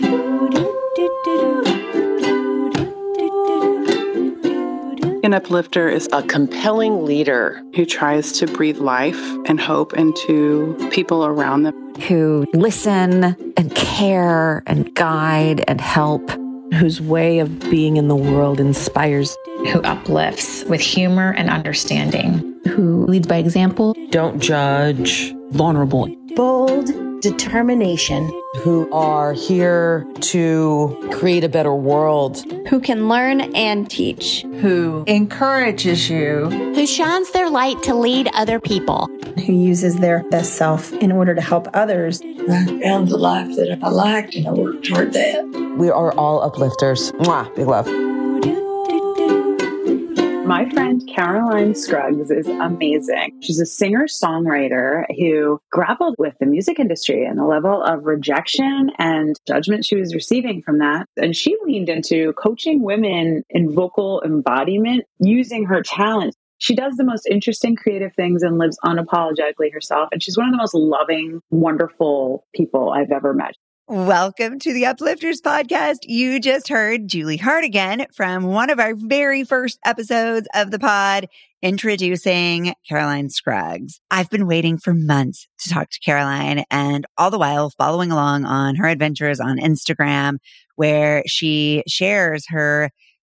An uplifter is a compelling leader who tries to breathe life and hope into people around them, who listen and care and guide and help, whose way of being in the world inspires, who uplifts with humor and understanding, who leads by example, don't judge, vulnerable, bold determination, who are here to create a better world, who can learn and teach, who encourages you, who shines their light to lead other people, who uses their best self in order to help others. I found the life that I liked and I worked toward that. We are all uplifters. Mwah, big love. My friend Caroline Scruggs is amazing. She's a singer songwriter who grappled with the music industry and the level of rejection and judgment she was receiving from that. And she leaned into coaching women in vocal embodiment using her talent. She does the most interesting creative things and lives unapologetically herself. And she's one of the most loving, wonderful people I've ever met. Welcome to the Uplifters podcast. You just heard Julie Hartigan from one of our very first episodes of the pod introducing Caroline Scruggs. I've been waiting for months to talk to Caroline and all the while following along on her adventures on Instagram where she shares her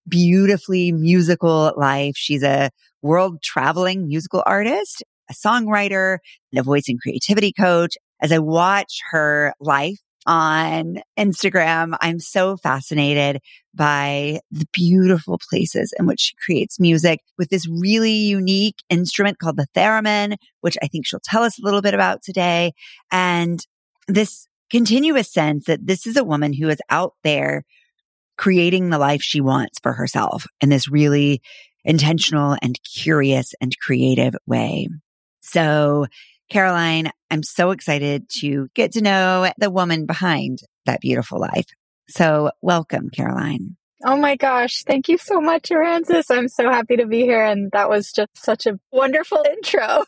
beautifully musical life. She's a world traveling musical artist, a songwriter, and a voice and creativity coach. As I watch her life on Instagram. I'm so fascinated by the beautiful places in which she creates music with this really unique instrument called the theremin, which I think she'll tell us a little bit about today. And this continuous sense that this is a woman who is out there creating the life she wants for herself in this really intentional and curious and creative way. So Caroline, I'm so excited to get to know the woman behind that beautiful life. So welcome, Caroline. Oh my gosh. Thank you so much, Aransas. I'm so happy to be here. And that was just such a wonderful intro.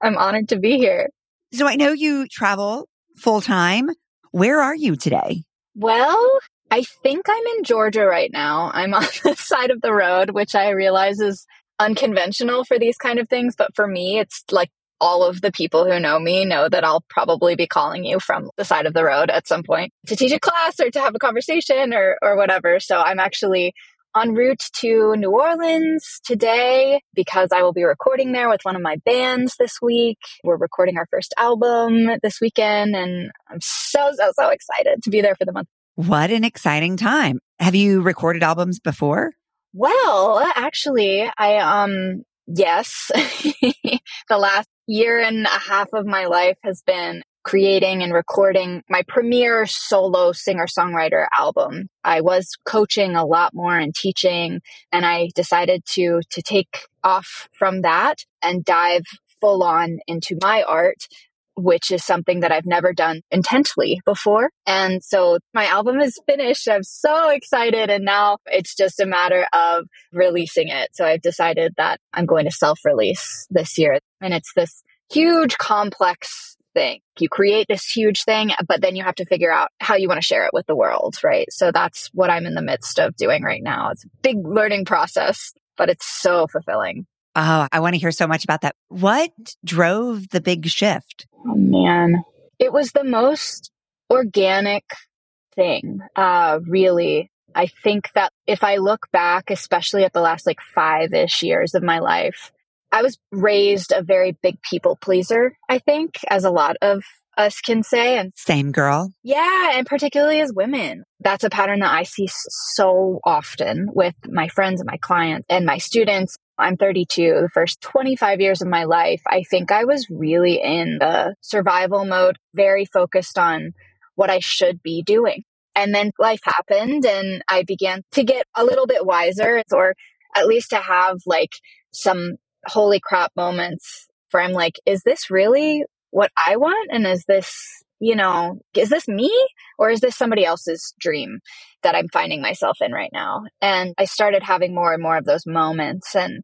I'm honored to be here. So I know you travel full time. Where are you today? Well, I think I'm in Georgia right now. I'm on the side of the road, which I realize is unconventional for these kind of things. But for me, it's like all of the people who know me know that I'll probably be calling you from the side of the road at some point to teach a class or to have a conversation or, or whatever. So I'm actually en route to New Orleans today because I will be recording there with one of my bands this week. We're recording our first album this weekend and I'm so, so, so excited to be there for the month. What an exciting time. Have you recorded albums before? Well, actually, I um yes. the last year and a half of my life has been creating and recording my premier solo singer songwriter album. I was coaching a lot more and teaching and I decided to to take off from that and dive full on into my art which is something that I've never done intently before. And so my album is finished. I'm so excited. And now it's just a matter of releasing it. So I've decided that I'm going to self release this year. And it's this huge, complex thing. You create this huge thing, but then you have to figure out how you want to share it with the world, right? So that's what I'm in the midst of doing right now. It's a big learning process, but it's so fulfilling. Oh, I want to hear so much about that. What drove the big shift? Oh, man. It was the most organic thing, uh, really. I think that if I look back, especially at the last like five ish years of my life, I was raised a very big people pleaser, I think, as a lot of us can say. And same girl. Yeah. And particularly as women, that's a pattern that I see so often with my friends and my clients and my students. I'm 32. The first 25 years of my life, I think I was really in the survival mode, very focused on what I should be doing. And then life happened and I began to get a little bit wiser or at least to have like some holy crap moments where I'm like, is this really what I want? And is this, you know, is this me or is this somebody else's dream that I'm finding myself in right now? And I started having more and more of those moments. And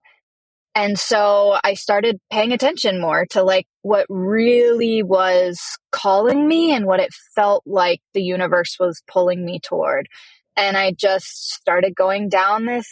And so I started paying attention more to like what really was calling me and what it felt like the universe was pulling me toward. And I just started going down this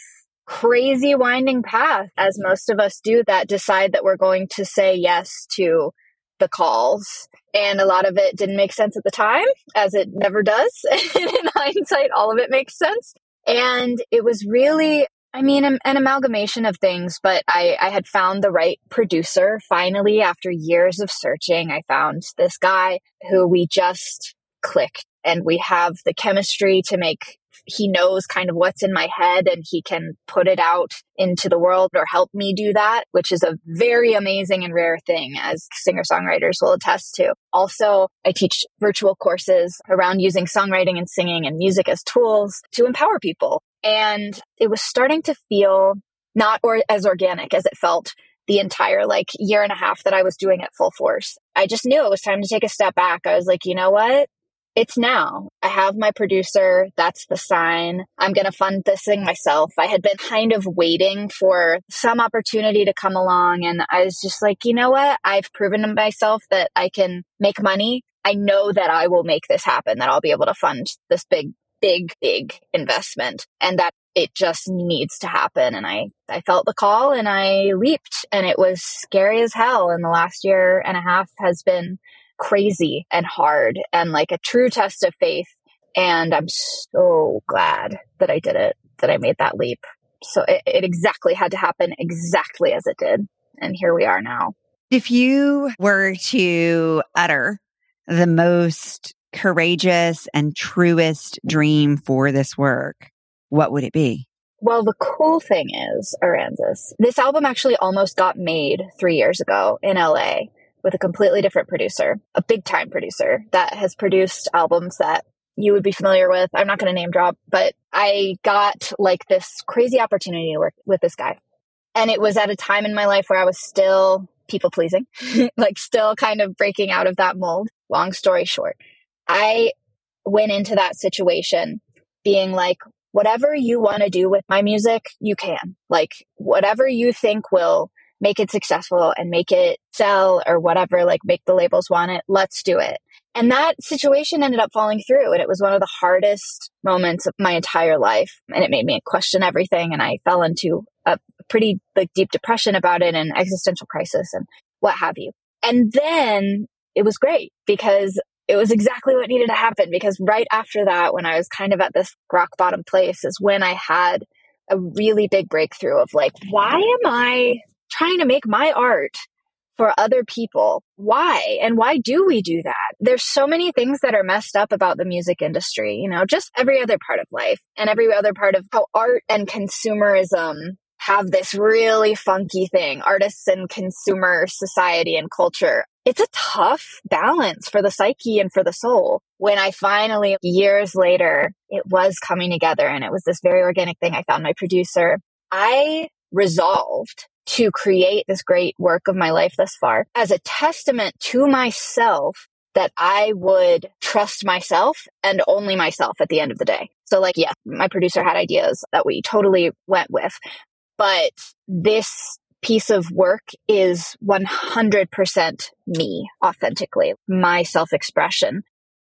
crazy winding path, as most of us do, that decide that we're going to say yes to the calls. And a lot of it didn't make sense at the time, as it never does. in hindsight, all of it makes sense. And it was really I mean, an, amalgamation of things, but I, I had found the right producer finally after years of searching. I found this guy who we just clicked and we have the chemistry to make he knows kind of what's in my head and he can put it out into the world or help me do that, which is a very amazing and rare thing as singer songwriters will attest to. Also, I teach virtual courses around using songwriting and singing and music as tools to empower people. And it was starting to feel not or as organic as it felt the entire like year and a half that I was doing it full force. I just knew it was time to take a step back. I was like, you know what? It's now. I have my producer. That's the sign. I'm going to fund this thing myself. I had been kind of waiting for some opportunity to come along. And I was just like, you know what? I've proven to myself that I can make money. I know that I will make this happen, that I'll be able to fund this big big, big investment and that it just needs to happen. And I, I felt the call and I leaped and it was scary as hell. And the last year and a half has been crazy and hard and like a true test of faith. And I'm so glad that I did it, that I made that leap. So it, it exactly had to happen exactly as it did. And here we are now. If you were to utter the most courageous and truest dream for this work, what would it be? Well, the cool thing is, Aransas, this album actually almost got made three years ago in LA with a completely different producer, a big time producer that has produced albums that you would be familiar with. I'm not going to name drop, but I got like this crazy opportunity to work with this guy. And it was at a time in my life where I was still people pleasing, like still kind of breaking out of that mold. Long story short, I went into that situation being like, whatever you want to do with my music, you can. Like, whatever you think will make it successful and make it sell or whatever, like make the labels want it, let's do it. And that situation ended up falling through. And it was one of the hardest moments of my entire life. And it made me question everything. And I fell into a pretty like deep depression about it and existential crisis and what have you. And then it was great because it was exactly what needed to happen because right after that, when I was kind of at this rock bottom place, is when I had a really big breakthrough of like, why am I trying to make my art for other people? Why? And why do we do that? There's so many things that are messed up about the music industry, you know, just every other part of life and every other part of how art and consumerism have this really funky thing artists and consumer society and culture it's a tough balance for the psyche and for the soul. When I finally, years later, it was coming together and it was this very organic thing. I found my producer. I resolved to create this great work of my life thus far as a testament to myself that I would trust myself and only myself at the end of the day. So like, yeah, my producer had ideas that we totally went with, but this piece of work is 100% me authentically, my self expression.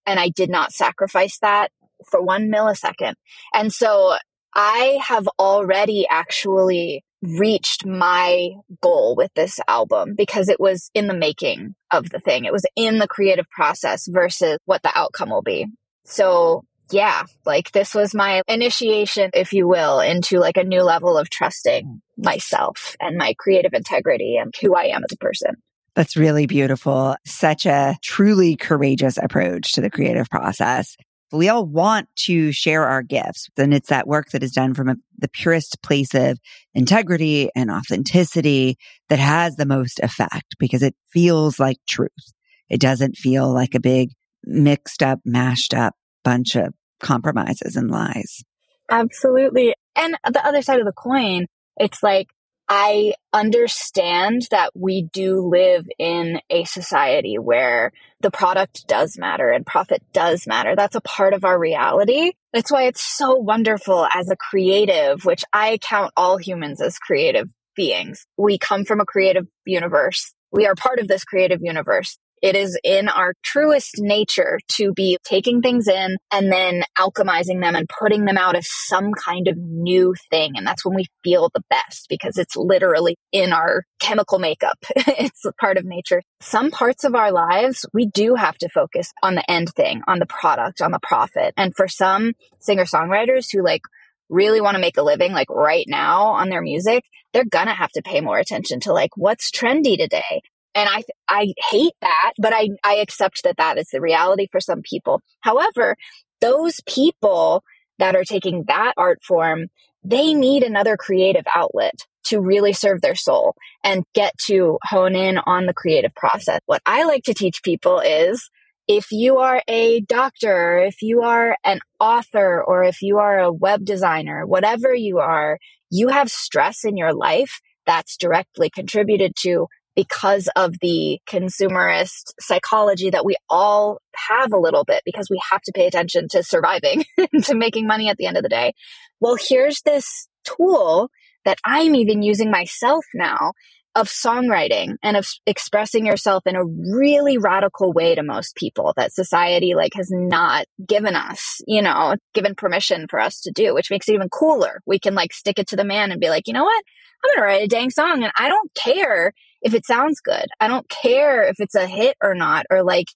And I did not sacrifice that for one millisecond. And so I have already actually reached my goal with this album because it was in the making of the thing. It was in the creative process versus what the outcome will be. So yeah, like this was my initiation, if you will, into like a new level of trusting myself and my creative integrity and who I am as a person. That's really beautiful. Such a truly courageous approach to the creative process. We all want to share our gifts, and it's that work that is done from a, the purest place of integrity and authenticity that has the most effect because it feels like truth. It doesn't feel like a big mixed up, mashed up bunch of compromises and lies. Absolutely. And the other side of the coin, it's like, I understand that we do live in a society where the product does matter and profit does matter. That's a part of our reality. That's why it's so wonderful as a creative, which I count all humans as creative beings. We come from a creative universe. We are part of this creative universe. It is in our truest nature to be taking things in and then alchemizing them and putting them out as some kind of new thing. And that's when we feel the best because it's literally in our chemical makeup. it's part of nature. Some parts of our lives, we do have to focus on the end thing, on the product, on the profit. And for some singer songwriters who like really want to make a living like right now on their music, they're gonna have to pay more attention to like what's trendy today. And I, I hate that, but I, I accept that that is the reality for some people. However, those people that are taking that art form, they need another creative outlet to really serve their soul and get to hone in on the creative process. What I like to teach people is if you are a doctor, if you are an author, or if you are a web designer, whatever you are, you have stress in your life that's directly contributed to because of the consumerist psychology that we all have a little bit because we have to pay attention to surviving, to making money at the end of the day. Well, here's this tool that I'm even using myself now of songwriting and of expressing yourself in a really radical way to most people that society like has not given us, you know, given permission for us to do, which makes it even cooler. We can like stick it to the man and be like, you know what? I'm going to write a dang song and I don't care if it sounds good. I don't care if it's a hit or not, or like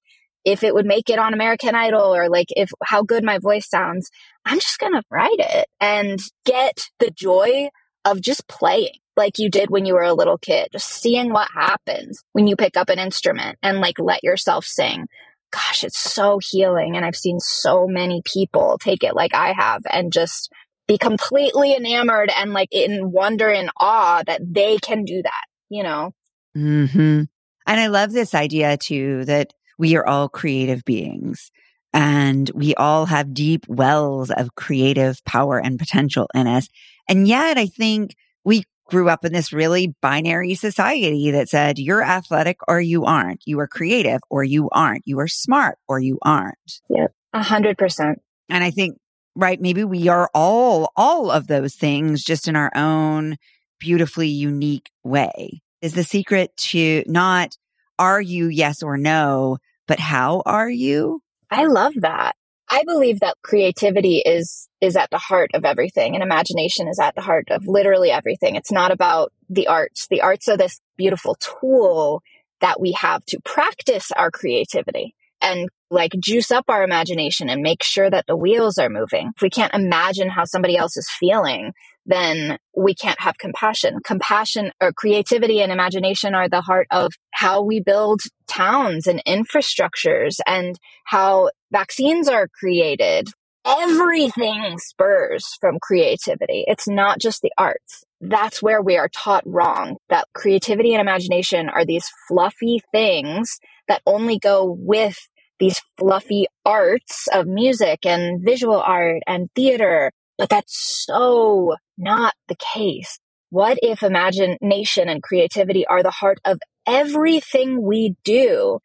if it would make it on American Idol or like if how good my voice sounds. I'm just going to write it and get the joy of just playing like you did when you were a little kid, just seeing what happens when you pick up an instrument and like let yourself sing. Gosh, it's so healing. And I've seen so many people take it like I have and just be completely enamored and like in wonder and awe that they can do that, you know? Mm-hmm. And I love this idea too that we are all creative beings and we all have deep wells of creative power and potential in us. And yet I think we grew up in this really binary society that said you're athletic or you aren't. You are creative or you aren't. You are smart or you aren't. Yep. A hundred percent. And I think, right, maybe we are all, all of those things just in our own beautifully unique way is the secret to not are you yes or no, but how are you? I love that. I believe that creativity is is at the heart of everything and imagination is at the heart of literally everything. It's not about the arts. The arts are this beautiful tool that we have to practice our creativity and like juice up our imagination and make sure that the wheels are moving. If we can't imagine how somebody else is feeling, then we can't have compassion. Compassion or creativity and imagination are the heart of how we build towns and infrastructures and how vaccines are created. Everything spurs from creativity. It's not just the arts. That's where we are taught wrong that creativity and imagination are these fluffy things that only go with these fluffy arts of music and visual art and theater. But that's so not the case. What if imagination and creativity are the heart of everything we do?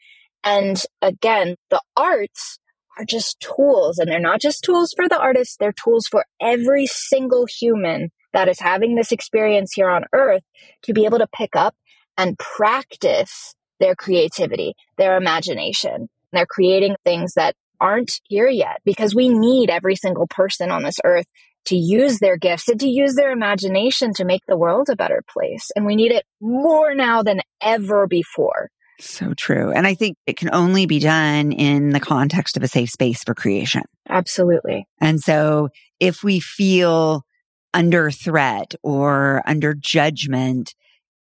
And again, the arts are just tools and they're not just tools for the artists. They're tools for every single human that is having this experience here on earth to be able to pick up and practice their creativity, their imagination. They're creating things that aren't here yet because we need every single person on this earth to use their gifts and to use their imagination to make the world a better place. And we need it more now than ever before. So true. And I think it can only be done in the context of a safe space for creation. Absolutely. And so if we feel under threat or under judgment,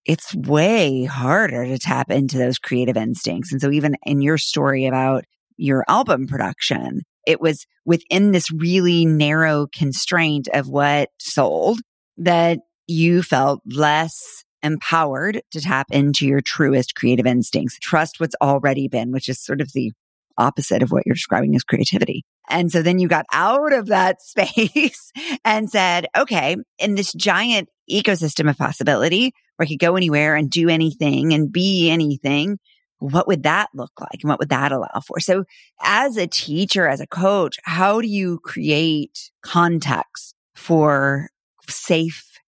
it's way harder to tap into those creative instincts. And so even in your story about your album production, it was within this really narrow constraint of what sold that you felt less empowered to tap into your truest creative instincts. Trust what's already been, which is sort of the opposite of what you're describing as creativity. And so then you got out of that space and said, okay, in this giant ecosystem of possibility where I could go anywhere and do anything and be anything, what would that look like and what would that allow for? So as a teacher, as a coach, how do you create context for safe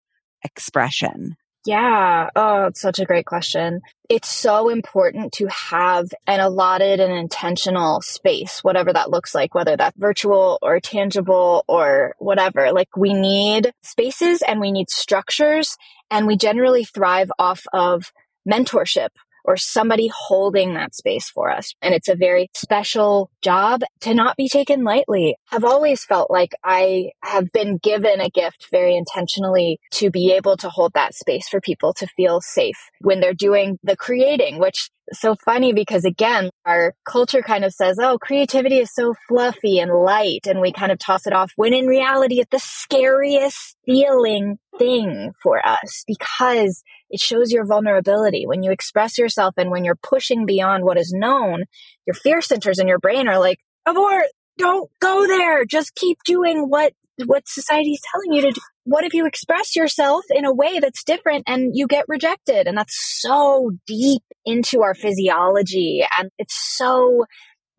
expression? Yeah. Oh, it's such a great question. It's so important to have an allotted and intentional space, whatever that looks like, whether that's virtual or tangible or whatever. Like we need spaces and we need structures and we generally thrive off of mentorship or somebody holding that space for us. And it's a very special job to not be taken lightly. I've always felt like I have been given a gift very intentionally to be able to hold that space for people to feel safe when they're doing the creating, which so funny because again, our culture kind of says, oh, creativity is so fluffy and light. And we kind of toss it off when in reality, it's the scariest feeling thing for us because it shows your vulnerability. When you express yourself and when you're pushing beyond what is known, your fear centers in your brain are like, abort, don't go there. Just keep doing what what society is telling you to do. What if you express yourself in a way that's different and you get rejected? And that's so deep into our physiology and it's so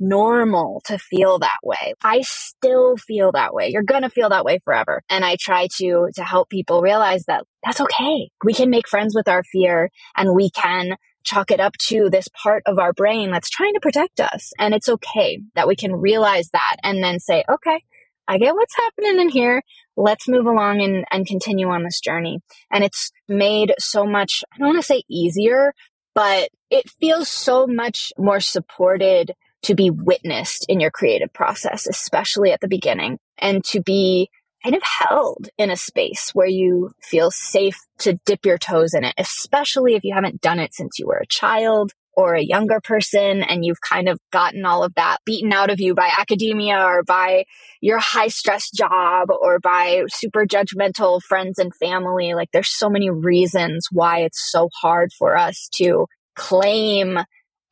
normal to feel that way. I still feel that way. You're going to feel that way forever. And I try to to help people realize that that's okay. We can make friends with our fear and we can chalk it up to this part of our brain that's trying to protect us. And it's okay that we can realize that and then say, okay, I get what's happening in here. Let's move along and, and continue on this journey. And it's made so much, I don't want to say easier, but it feels so much more supported to be witnessed in your creative process, especially at the beginning, and to be kind of held in a space where you feel safe to dip your toes in it, especially if you haven't done it since you were a child or a younger person and you've kind of gotten all of that beaten out of you by academia or by your high stress job or by super judgmental friends and family. Like there's so many reasons why it's so hard for us to claim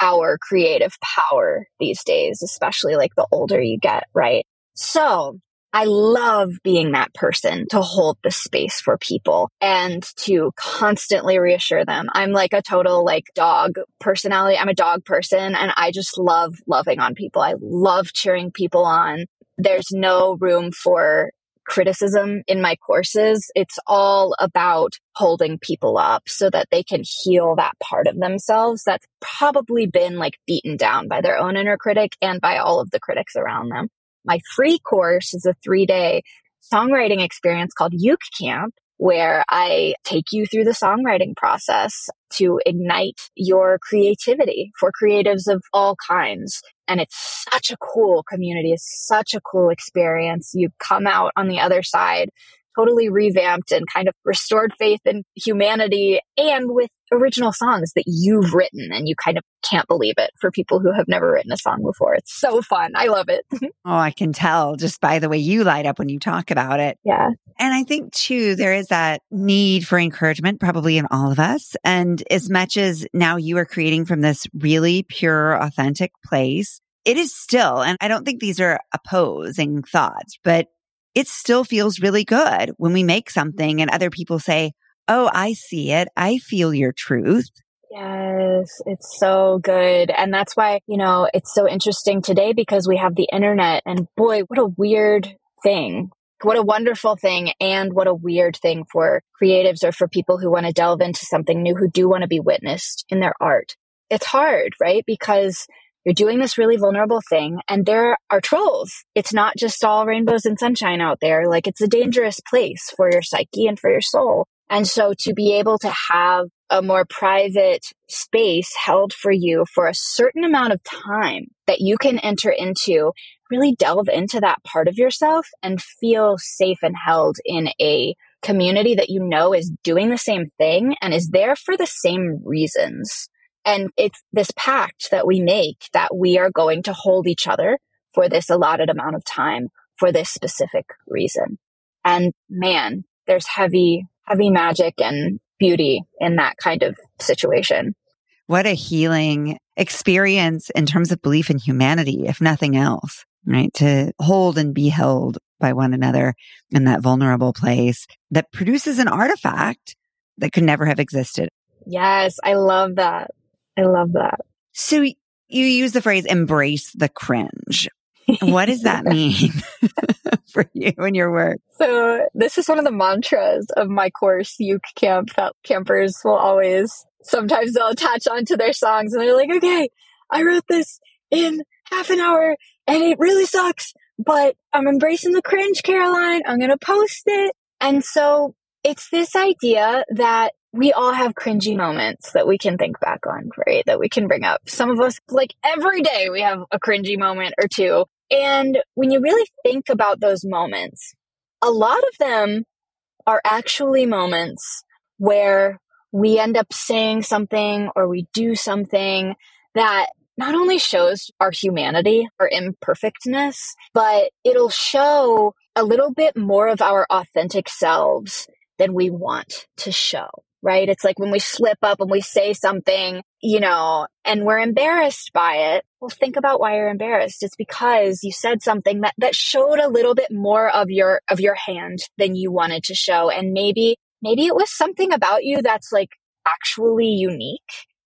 our creative power these days, especially like the older you get, right? So I love being that person to hold the space for people and to constantly reassure them. I'm like a total like dog personality. I'm a dog person and I just love loving on people. I love cheering people on. There's no room for criticism in my courses. It's all about holding people up so that they can heal that part of themselves that's probably been like beaten down by their own inner critic and by all of the critics around them. My free course is a three day songwriting experience called Uke Camp where I take you through the songwriting process to ignite your creativity for creatives of all kinds. And it's such a cool community. It's such a cool experience. You come out on the other side totally revamped and kind of restored faith in humanity and with original songs that you've written and you kind of can't believe it for people who have never written a song before. It's so fun. I love it. oh, I can tell just by the way you light up when you talk about it. Yeah. And I think too, there is that need for encouragement probably in all of us. And as much as now you are creating from this really pure, authentic place, it is still, and I don't think these are opposing thoughts, but it still feels really good when we make something and other people say, Oh, I see it. I feel your truth. Yes, it's so good. And that's why, you know, it's so interesting today because we have the internet and boy, what a weird thing. What a wonderful thing and what a weird thing for creatives or for people who want to delve into something new, who do want to be witnessed in their art. It's hard, right? Because you're doing this really vulnerable thing and there are trolls. It's not just all rainbows and sunshine out there. Like it's a dangerous place for your psyche and for your soul. And so to be able to have a more private space held for you for a certain amount of time that you can enter into, really delve into that part of yourself and feel safe and held in a community that you know is doing the same thing and is there for the same reasons. And it's this pact that we make that we are going to hold each other for this allotted amount of time for this specific reason. And man, there's heavy, heavy magic and beauty in that kind of situation. What a healing experience in terms of belief in humanity, if nothing else, right? To hold and be held by one another in that vulnerable place that produces an artifact that could never have existed. Yes, I love that. I love that. So you use the phrase embrace the cringe. What does that mean for you and your work? So this is one of the mantras of my course, Uke Camp, that campers will always, sometimes they'll attach onto their songs and they're like, okay, I wrote this in half an hour and it really sucks, but I'm embracing the cringe, Caroline. I'm going to post it. And so it's this idea that we all have cringy moments that we can think back on, right? That we can bring up. Some of us, like every day, we have a cringy moment or two. And when you really think about those moments, a lot of them are actually moments where we end up saying something or we do something that not only shows our humanity, our imperfectness, but it'll show a little bit more of our authentic selves than we want to show right? It's like when we slip up and we say something, you know, and we're embarrassed by it. Well, think about why you're embarrassed. It's because you said something that, that showed a little bit more of your, of your hand than you wanted to show. And maybe, maybe it was something about you that's like actually unique.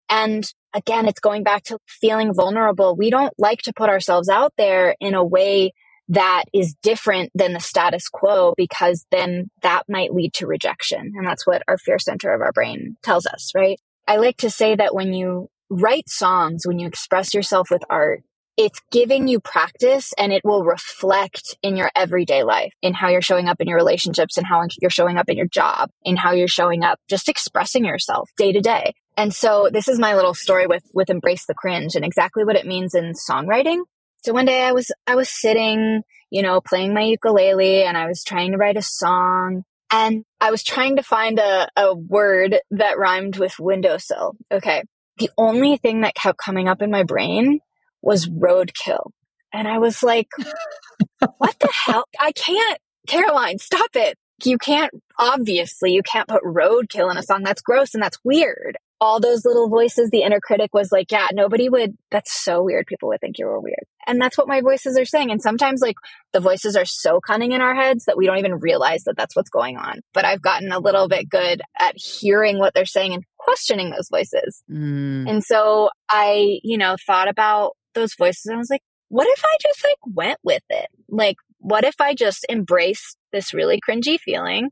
And again, it's going back to feeling vulnerable. We don't like to put ourselves out there in a way that is different than the status quo because then that might lead to rejection. And that's what our fear center of our brain tells us, right? I like to say that when you write songs, when you express yourself with art, it's giving you practice and it will reflect in your everyday life, in how you're showing up in your relationships and how you're showing up in your job, in how you're showing up, just expressing yourself day to day. And so this is my little story with, with embrace the cringe and exactly what it means in songwriting. So one day I was I was sitting, you know, playing my ukulele and I was trying to write a song and I was trying to find a, a word that rhymed with windowsill. Okay. The only thing that kept coming up in my brain was roadkill. And I was like, what the hell? I can't, Caroline, stop it. You can't, obviously, you can't put roadkill in a song. That's gross and that's weird all those little voices, the inner critic was like, yeah, nobody would, that's so weird. People would think you were weird. And that's what my voices are saying. And sometimes like the voices are so cunning in our heads that we don't even realize that that's what's going on. But I've gotten a little bit good at hearing what they're saying and questioning those voices. Mm. And so I, you know, thought about those voices and I was like, what if I just like went with it? Like, what if I just embraced this really cringy feeling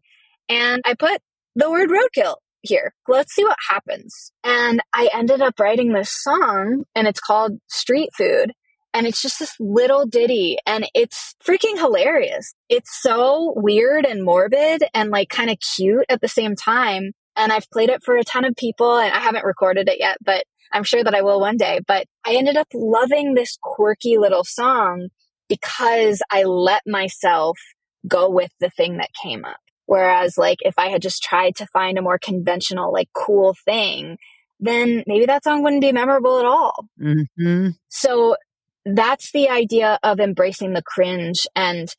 and I put the word roadkill here. Let's see what happens. And I ended up writing this song and it's called Street Food. And it's just this little ditty and it's freaking hilarious. It's so weird and morbid and like kind of cute at the same time. And I've played it for a ton of people and I haven't recorded it yet, but I'm sure that I will one day. But I ended up loving this quirky little song because I let myself go with the thing that came up. Whereas, like, if I had just tried to find a more conventional, like, cool thing, then maybe that song wouldn't be memorable at all. Mm-hmm. So that's the idea of embracing the cringe and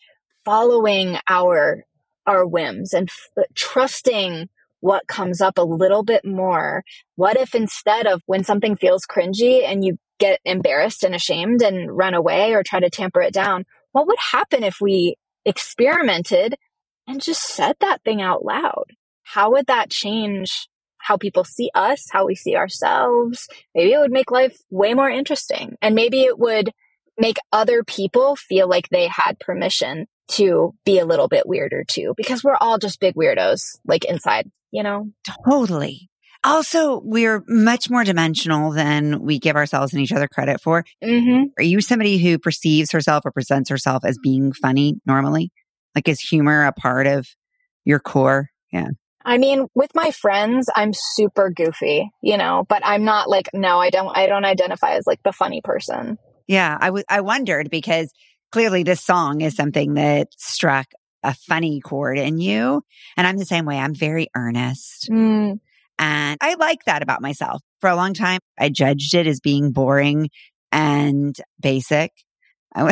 following our our whims and f- uh, trusting what comes up a little bit more. What if instead of when something feels cringy and you get embarrassed and ashamed and run away or try to tamper it down, what would happen if we experimented and just said that thing out loud. How would that change how people see us, how we see ourselves? Maybe it would make life way more interesting. And maybe it would make other people feel like they had permission to be a little bit weirder too, because we're all just big weirdos, like inside, you know? Totally. Also, we're much more dimensional than we give ourselves and each other credit for. Mm-hmm. Are you somebody who perceives herself or presents herself as being funny normally? Like, is humor a part of your core? Yeah. I mean, with my friends, I'm super goofy, you know, but I'm not like, no, I don't, I don't identify as like the funny person. Yeah. I, w- I wondered because clearly this song is something that struck a funny chord in you. And I'm the same way. I'm very earnest. Mm. And I like that about myself. For a long time, I judged it as being boring and basic.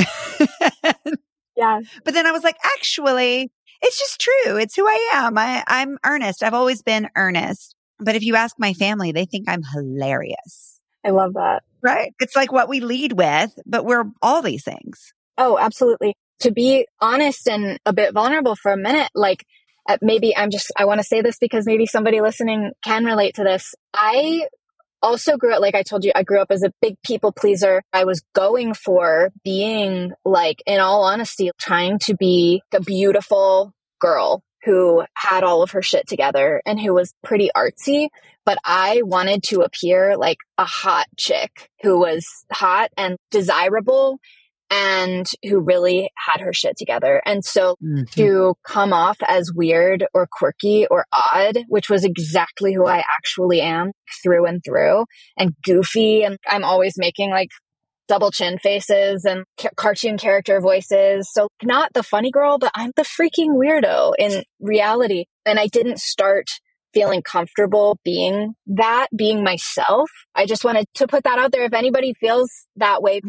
Yeah. But then I was like, actually, it's just true. It's who I am. I, I'm earnest. I've always been earnest. But if you ask my family, they think I'm hilarious. I love that. Right. It's like what we lead with, but we're all these things. Oh, absolutely. To be honest and a bit vulnerable for a minute, like uh, maybe I'm just, I want to say this because maybe somebody listening can relate to this. I also grew up, like I told you, I grew up as a big people pleaser. I was going for being like, in all honesty, trying to be a beautiful girl who had all of her shit together and who was pretty artsy. But I wanted to appear like a hot chick who was hot and desirable and who really had her shit together. And so mm-hmm. to come off as weird or quirky or odd, which was exactly who I actually am through and through, and goofy, and I'm always making like double chin faces and ca- cartoon character voices. So not the funny girl, but I'm the freaking weirdo in reality. And I didn't start feeling comfortable being that, being myself. I just wanted to put that out there if anybody feels that way,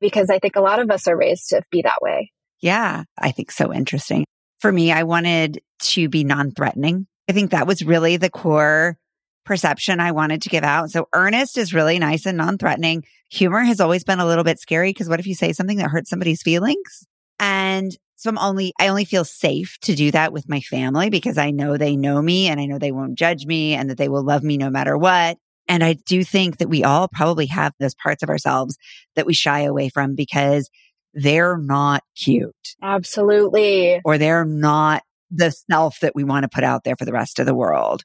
because I think a lot of us are raised to be that way. Yeah, I think so interesting. For me, I wanted to be non threatening. I think that was really the core perception I wanted to give out. So earnest is really nice and non threatening. Humor has always been a little bit scary because what if you say something that hurts somebody's feelings? And so I'm only, I only feel safe to do that with my family because I know they know me and I know they won't judge me and that they will love me no matter what. And I do think that we all probably have those parts of ourselves that we shy away from because they're not cute. Absolutely. Or they're not the self that we want to put out there for the rest of the world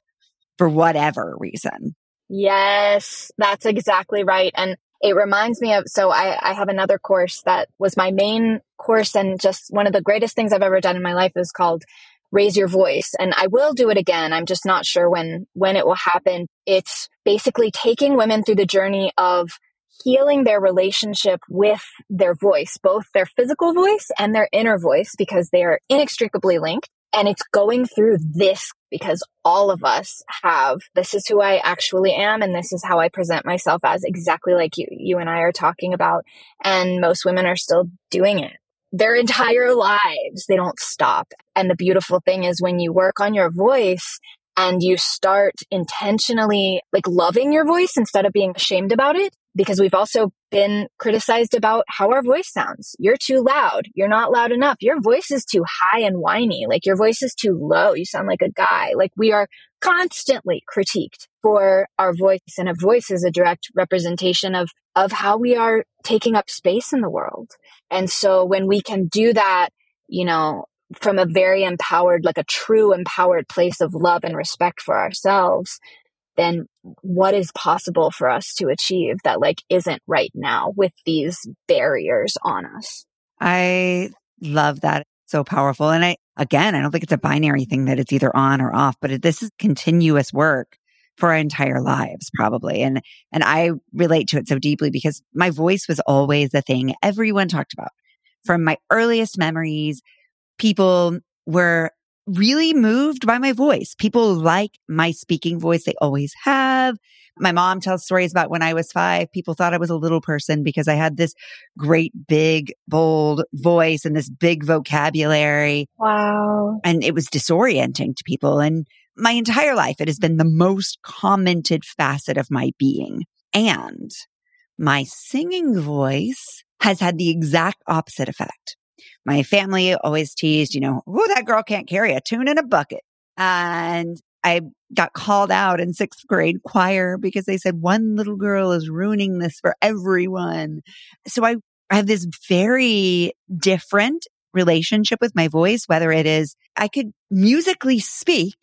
for whatever reason. Yes, that's exactly right. And it reminds me of so I, I have another course that was my main course and just one of the greatest things I've ever done in my life is called raise your voice. And i will do it again. I'm just not sure when when it will happen. It's basically taking women through the journey of healing their relationship with their voice both their physical voice and their inner voice because they are inextricably linked. And it's going through this because all of us have this is who I actually am and this is how I present myself as exactly like you you and I are talking about and most women are still doing it. Their entire lives they don't stop. And the beautiful thing is when you work on your voice and you start intentionally like loving your voice instead of being ashamed about it because we've also been criticized about how our voice sounds. You're too loud. You're not loud enough. Your voice is too high and whiny. Like your voice is too low. You sound like a guy. Like we are constantly critiqued for our voice and a voice is a direct representation of of how we are taking up space in the world. And so when we can do that, you know, from a very empowered, like a true empowered place of love and respect for ourselves, then what is possible for us to achieve that like isn't right now with these barriers on us. I love that. So powerful. And I, again, I don't think it's a binary thing that it's either on or off, but this is continuous work for our entire lives, probably. And, and I relate to it so deeply because my voice was always the thing everyone talked about from my earliest memories. People were really moved by my voice. People like my speaking voice. They always have. My mom tells stories about when I was five. People thought I was a little person because I had this great, big, bold voice and this big vocabulary. Wow. And it was disorienting to people. And my entire life, it has been the most commented facet of my being. And my singing voice has had the exact opposite effect my family always teased, you know, oh, that girl can't carry a tune in a bucket. And I got called out in sixth grade choir because they said one little girl is ruining this for everyone. So I, I have this very different relationship with my voice, whether it is I could musically speak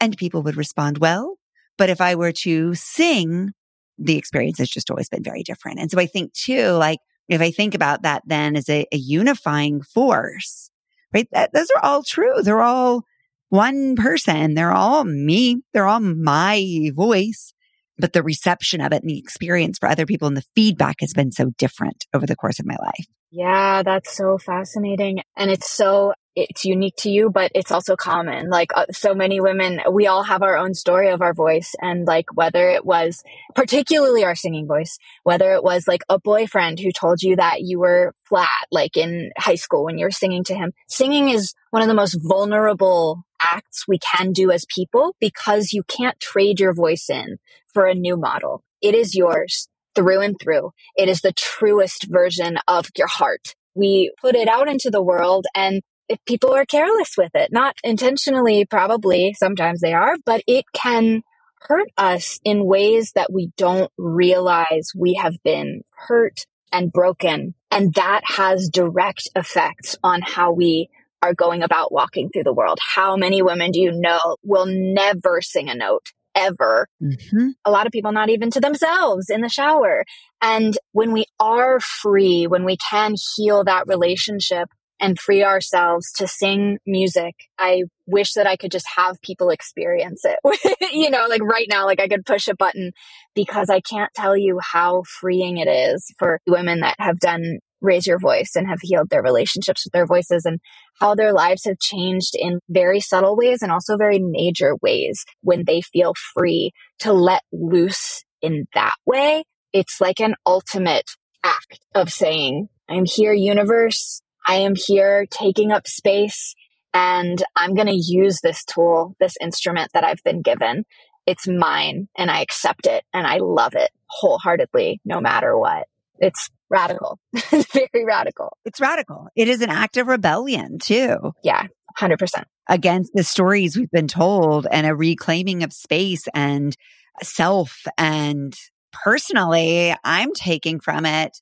and people would respond well. But if I were to sing, the experience has just always been very different. And so I think too, like if I think about that then as a, a unifying force, right? That, those are all true. They're all one person. They're all me. They're all my voice. But the reception of it and the experience for other people and the feedback has been so different over the course of my life. Yeah, that's so fascinating. And it's so it's unique to you, but it's also common. Like uh, so many women, we all have our own story of our voice. And like whether it was particularly our singing voice, whether it was like a boyfriend who told you that you were flat, like in high school when you were singing to him, singing is one of the most vulnerable acts we can do as people because you can't trade your voice in for a new model. It is yours through and through. It is the truest version of your heart we put it out into the world and if people are careless with it, not intentionally, probably sometimes they are, but it can hurt us in ways that we don't realize we have been hurt and broken. And that has direct effects on how we are going about walking through the world. How many women do you know will never sing a note? Ever. Mm-hmm. A lot of people, not even to themselves in the shower. And when we are free, when we can heal that relationship and free ourselves to sing music. I wish that I could just have people experience it. you know, like right now, like I could push a button because I can't tell you how freeing it is for women that have done raise your voice and have healed their relationships with their voices and how their lives have changed in very subtle ways and also very major ways when they feel free to let loose in that way. It's like an ultimate act of saying, I'm here, universe. I am here taking up space and I'm going to use this tool, this instrument that I've been given. It's mine and I accept it and I love it wholeheartedly, no matter what. It's radical. it's very radical. It's radical. It is an act of rebellion too. Yeah, 100%. Against the stories we've been told and a reclaiming of space and self. And personally, I'm taking from it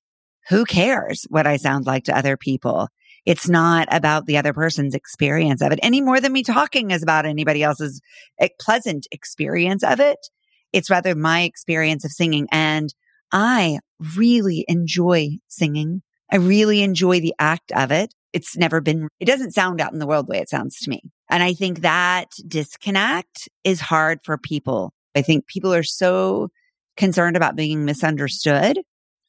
who cares what I sound like to other people? It's not about the other person's experience of it any more than me talking is about anybody else's pleasant experience of it. It's rather my experience of singing. And I really enjoy singing. I really enjoy the act of it. It's never been, it doesn't sound out in the world the way it sounds to me. And I think that disconnect is hard for people. I think people are so concerned about being misunderstood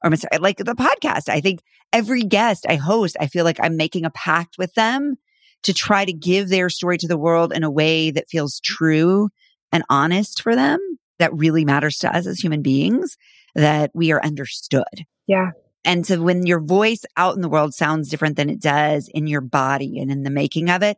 or like the podcast. I think every guest I host, I feel like I'm making a pact with them to try to give their story to the world in a way that feels true and honest for them. That really matters to us as human beings, that we are understood. Yeah. And so when your voice out in the world sounds different than it does in your body and in the making of it,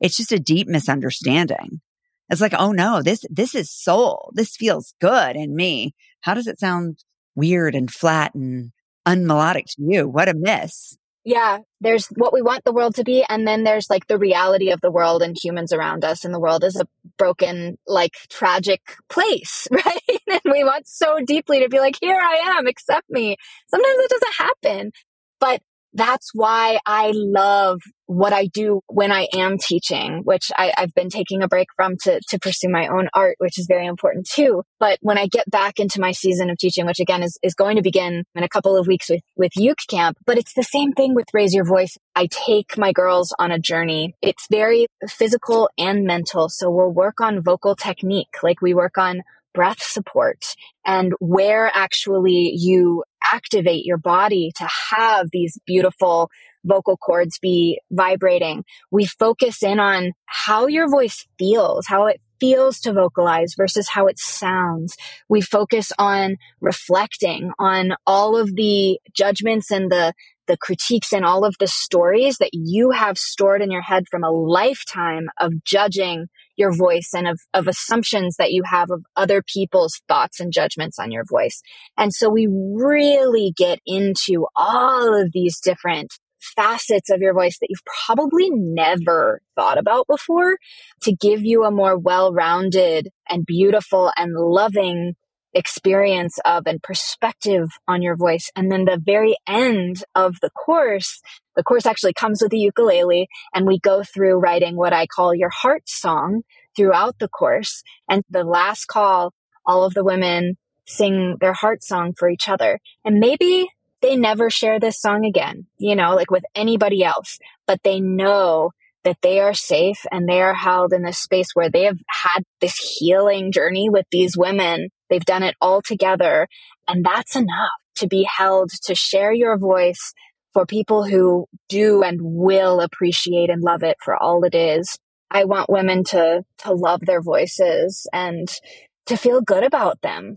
it's just a deep misunderstanding. It's like, oh no, this, this is soul. This feels good in me. How does it sound weird and flat and unmelodic to you. What a miss. Yeah, there's what we want the world to be, and then there's like the reality of the world and humans around us, and the world is a broken, like tragic place, right? and we want so deeply to be like, here I am, accept me. Sometimes it doesn't happen. But that's why I love what I do when I am teaching, which I, have been taking a break from to, to pursue my own art, which is very important too. But when I get back into my season of teaching, which again is, is going to begin in a couple of weeks with, with Uke Camp, but it's the same thing with Raise Your Voice. I take my girls on a journey. It's very physical and mental. So we'll work on vocal technique, like we work on breath support and where actually you activate your body to have these beautiful vocal cords be vibrating. We focus in on how your voice feels, how it feels to vocalize versus how it sounds. We focus on reflecting on all of the judgments and the the critiques and all of the stories that you have stored in your head from a lifetime of judging your voice and of, of assumptions that you have of other people's thoughts and judgments on your voice. And so we really get into all of these different facets of your voice that you've probably never thought about before to give you a more well-rounded and beautiful and loving experience of and perspective on your voice. And then the very end of the course, the course actually comes with a ukulele and we go through writing what I call your heart song throughout the course. And the last call, all of the women sing their heart song for each other. And maybe they never share this song again, you know, like with anybody else, but they know that they are safe and they are held in this space where they have had this healing journey with these women. They've done it all together. And that's enough to be held to share your voice for people who do and will appreciate and love it for all it is. I want women to, to love their voices and to feel good about them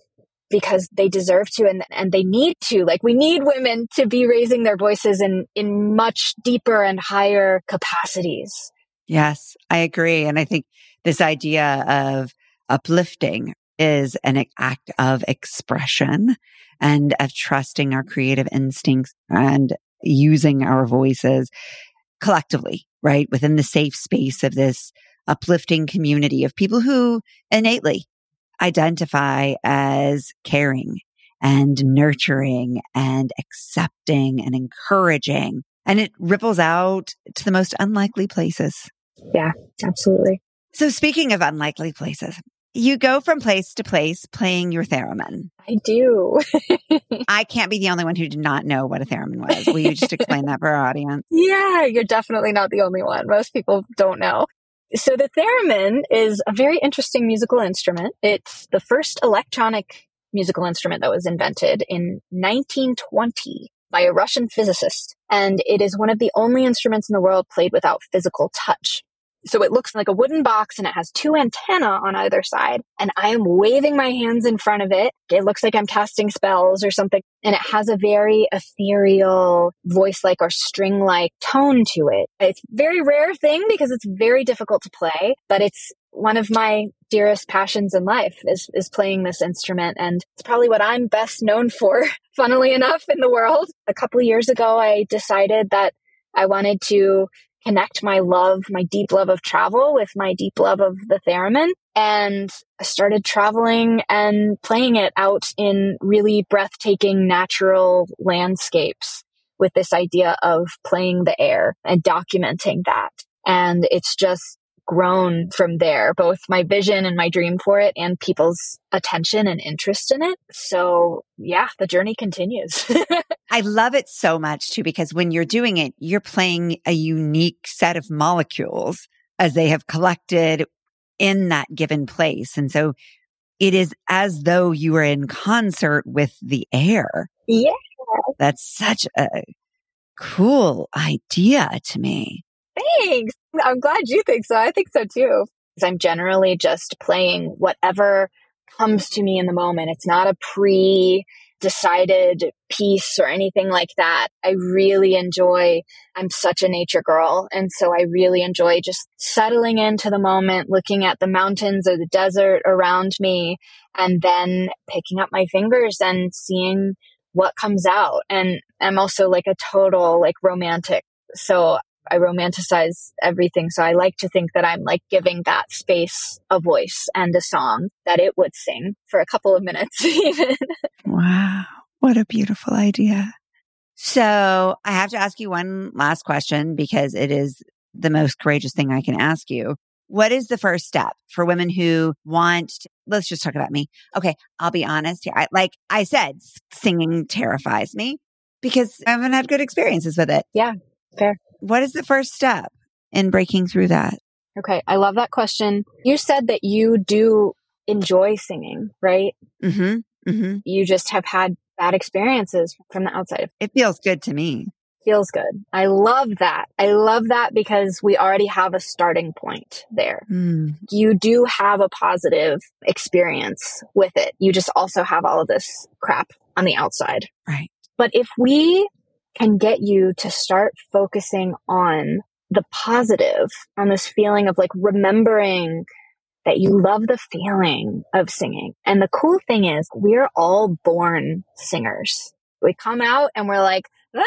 because they deserve to and, and they need to. Like we need women to be raising their voices in, in much deeper and higher capacities. Yes, I agree. And I think this idea of uplifting is an act of expression and of trusting our creative instincts and using our voices collectively, right? Within the safe space of this uplifting community of people who innately identify as caring and nurturing and accepting and encouraging. And it ripples out to the most unlikely places. Yeah, absolutely. So speaking of unlikely places, you go from place to place playing your theremin. I do. I can't be the only one who did not know what a theremin was. Will you just explain that for our audience? Yeah, you're definitely not the only one. Most people don't know. So the theremin is a very interesting musical instrument. It's the first electronic musical instrument that was invented in 1920 by a Russian physicist. And it is one of the only instruments in the world played without physical touch. So it looks like a wooden box and it has two antennae on either side. And I am waving my hands in front of it. It looks like I'm casting spells or something. And it has a very ethereal voice like or string like tone to it. It's very rare thing because it's very difficult to play, but it's one of my dearest passions in life is, is playing this instrument. And it's probably what I'm best known for, funnily enough, in the world. A couple years ago, I decided that I wanted to connect my love, my deep love of travel with my deep love of the theremin. And I started traveling and playing it out in really breathtaking natural landscapes with this idea of playing the air and documenting that. And it's just grown from there, both my vision and my dream for it and people's attention and interest in it. So yeah, the journey continues. I love it so much too, because when you're doing it, you're playing a unique set of molecules as they have collected in that given place. And so it is as though you were in concert with the air. Yeah. That's such a cool idea to me. Thanks. I'm glad you think so. I think so too. I'm generally just playing whatever comes to me in the moment. It's not a pre decided piece or anything like that. I really enjoy, I'm such a nature girl. And so I really enjoy just settling into the moment, looking at the mountains or the desert around me, and then picking up my fingers and seeing what comes out. And I'm also like a total like romantic. So I romanticize everything. So I like to think that I'm like giving that space a voice and a song that it would sing for a couple of minutes even. Wow. What a beautiful idea. So I have to ask you one last question because it is the most courageous thing I can ask you. What is the first step for women who want, to, let's just talk about me. Okay. I'll be honest here. I, like I said, singing terrifies me because I haven't had good experiences with it. Yeah. Fair. What is the first step in breaking through that? Okay, I love that question. You said that you do enjoy singing, right? Mm-hmm. Mm-hmm. You just have had bad experiences from the outside. It feels good to me. Feels good. I love that. I love that because we already have a starting point there. Mm. You do have a positive experience with it. You just also have all of this crap on the outside. Right. But if we can get you to start focusing on the positive, on this feeling of like remembering that you love the feeling of singing. And the cool thing is, we're all born singers. We come out and we're like, ah!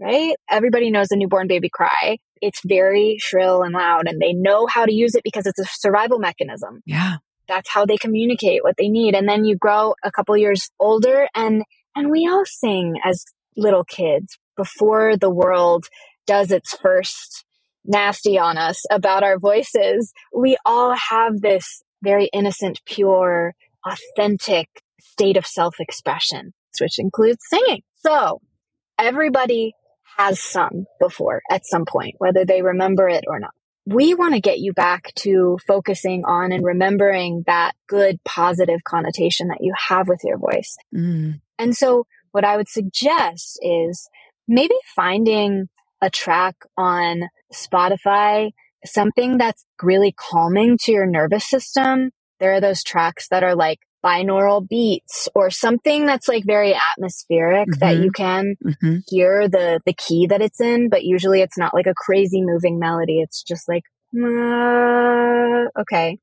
right? Everybody knows a newborn baby cry. It's very shrill and loud, and they know how to use it because it's a survival mechanism. Yeah. That's how they communicate what they need. And then you grow a couple years older and and we all sing as little kids before the world does its first nasty on us about our voices. We all have this very innocent, pure, authentic state of self expression, which includes singing. So everybody has sung before at some point, whether they remember it or not. We want to get you back to focusing on and remembering that good, positive connotation that you have with your voice. Mm. And so what I would suggest is maybe finding a track on Spotify, something that's really calming to your nervous system. There are those tracks that are like binaural beats or something that's like very atmospheric mm-hmm. that you can mm-hmm. hear the the key that it's in, but usually it's not like a crazy moving melody. It's just like uh, okay.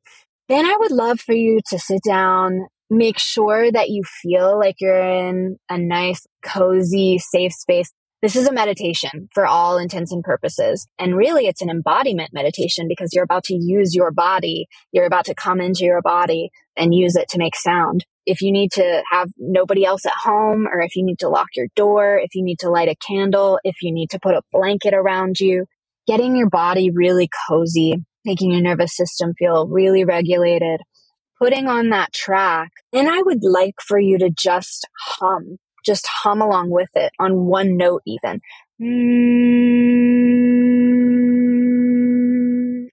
Then I would love for you to sit down make sure that you feel like you're in a nice, cozy, safe space. this is a meditation for all intents and purposes. And really, it's an embodiment meditation because you're about to use your body. You're about to come into your body and use it to make sound. If you need to have nobody else at home, or if you need to lock your door, if you need to light a candle, if you need to put a blanket around you, getting your body really cozy, making your nervous system feel really regulated, putting on that track. And I would like for you to just hum, just hum along with it on one note, even.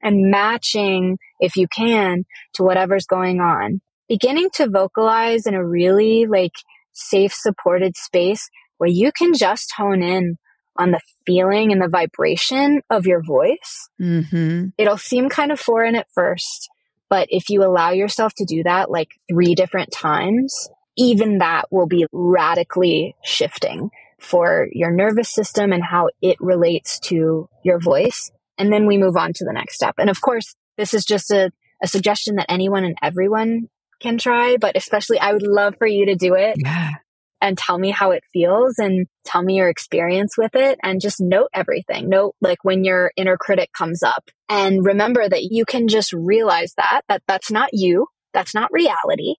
And matching, if you can, to whatever's going on. Beginning to vocalize in a really like safe, supported space where you can just hone in on the feeling and the vibration of your voice. Mm-hmm. It'll seem kind of foreign at first, but if you allow yourself to do that like three different times, even that will be radically shifting for your nervous system and how it relates to your voice. And then we move on to the next step. And of course, this is just a, a suggestion that anyone and everyone can try, but especially I would love for you to do it. Yeah and tell me how it feels and tell me your experience with it and just note everything. Note like when your inner critic comes up and remember that you can just realize that, that that's not you. That's not reality.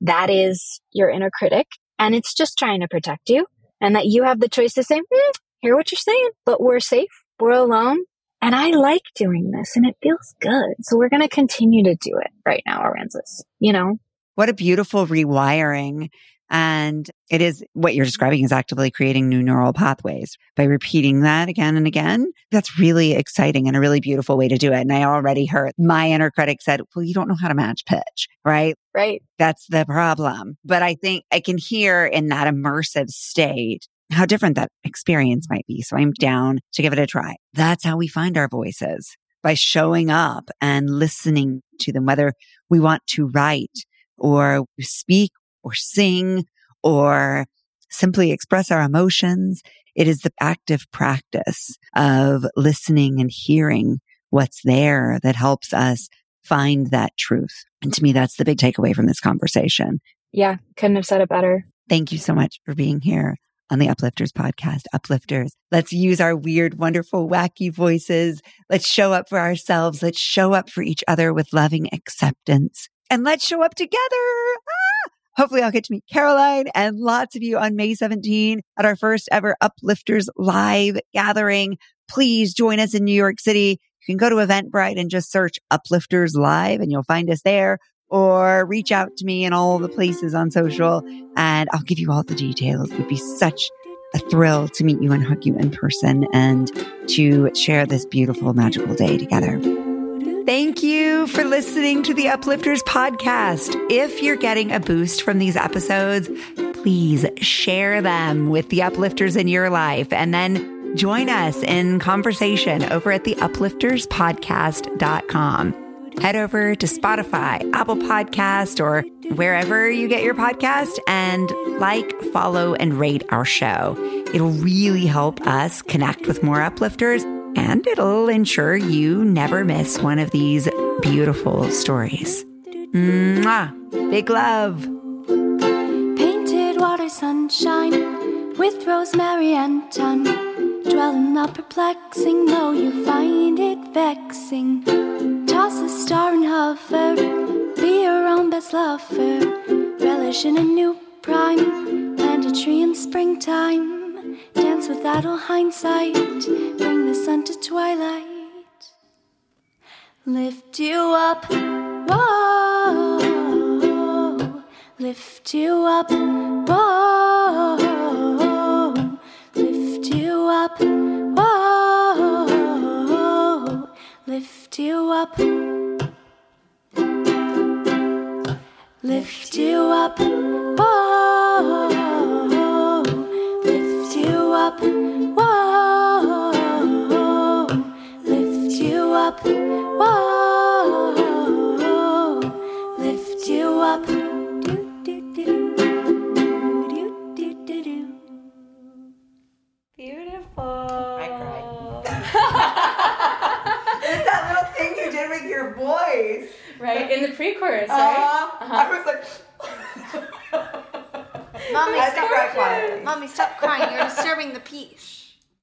That is your inner critic and it's just trying to protect you and that you have the choice to say, mm, hear what you're saying, but we're safe. We're alone. And I like doing this and it feels good. So we're going to continue to do it right now, Aransas, you know? What a beautiful rewiring and it is what you're describing is actively creating new neural pathways by repeating that again and again. That's really exciting and a really beautiful way to do it. And I already heard my inner critic said, well, you don't know how to match pitch, right? Right. That's the problem. But I think I can hear in that immersive state how different that experience might be. So I'm down to give it a try. That's how we find our voices by showing up and listening to them, whether we want to write or speak or sing or simply express our emotions. It is the active practice of listening and hearing what's there that helps us find that truth. And to me, that's the big takeaway from this conversation. Yeah, couldn't have said it better. Thank you so much for being here on the Uplifters podcast. Uplifters, let's use our weird, wonderful, wacky voices. Let's show up for ourselves. Let's show up for each other with loving acceptance and let's show up together. Ah! Hopefully I'll get to meet Caroline and lots of you on May 17 at our first ever Uplifters live gathering. Please join us in New York City. You can go to Eventbrite and just search Uplifters Live and you'll find us there or reach out to me in all the places on social and I'll give you all the details. It would be such a thrill to meet you and hug you in person and to share this beautiful, magical day together. Thank you for listening to the Uplifters podcast. If you're getting a boost from these episodes, please share them with the uplifters in your life and then join us in conversation over at the uplifterspodcast.com. Head over to Spotify, Apple Podcast, or wherever you get your podcast and like, follow, and rate our show. It'll really help us connect with more uplifters and it'll ensure you never miss one of these beautiful stories. Mwah! Big love. Painted water sunshine with rosemary and thyme. Dwell in the perplexing, though you find it vexing. Toss a star and hover, be your own best lover. Relish in a new prime, plant a tree in springtime. Dance with idle hindsight, sun to twilight. Lift you up, whoa. Lift you up, whoa. Lift you up, whoa. Lift you up. Lift you up, whoa Lift you up, whoa, whoa, lift you up. Beautiful. I cried. it's that little thing you did with your voice. Right, in the pre-chorus, uh, right? Uh-huh. I was like. Mommy, stop. crying. Mommy, stop crying. You're disturbing the peace.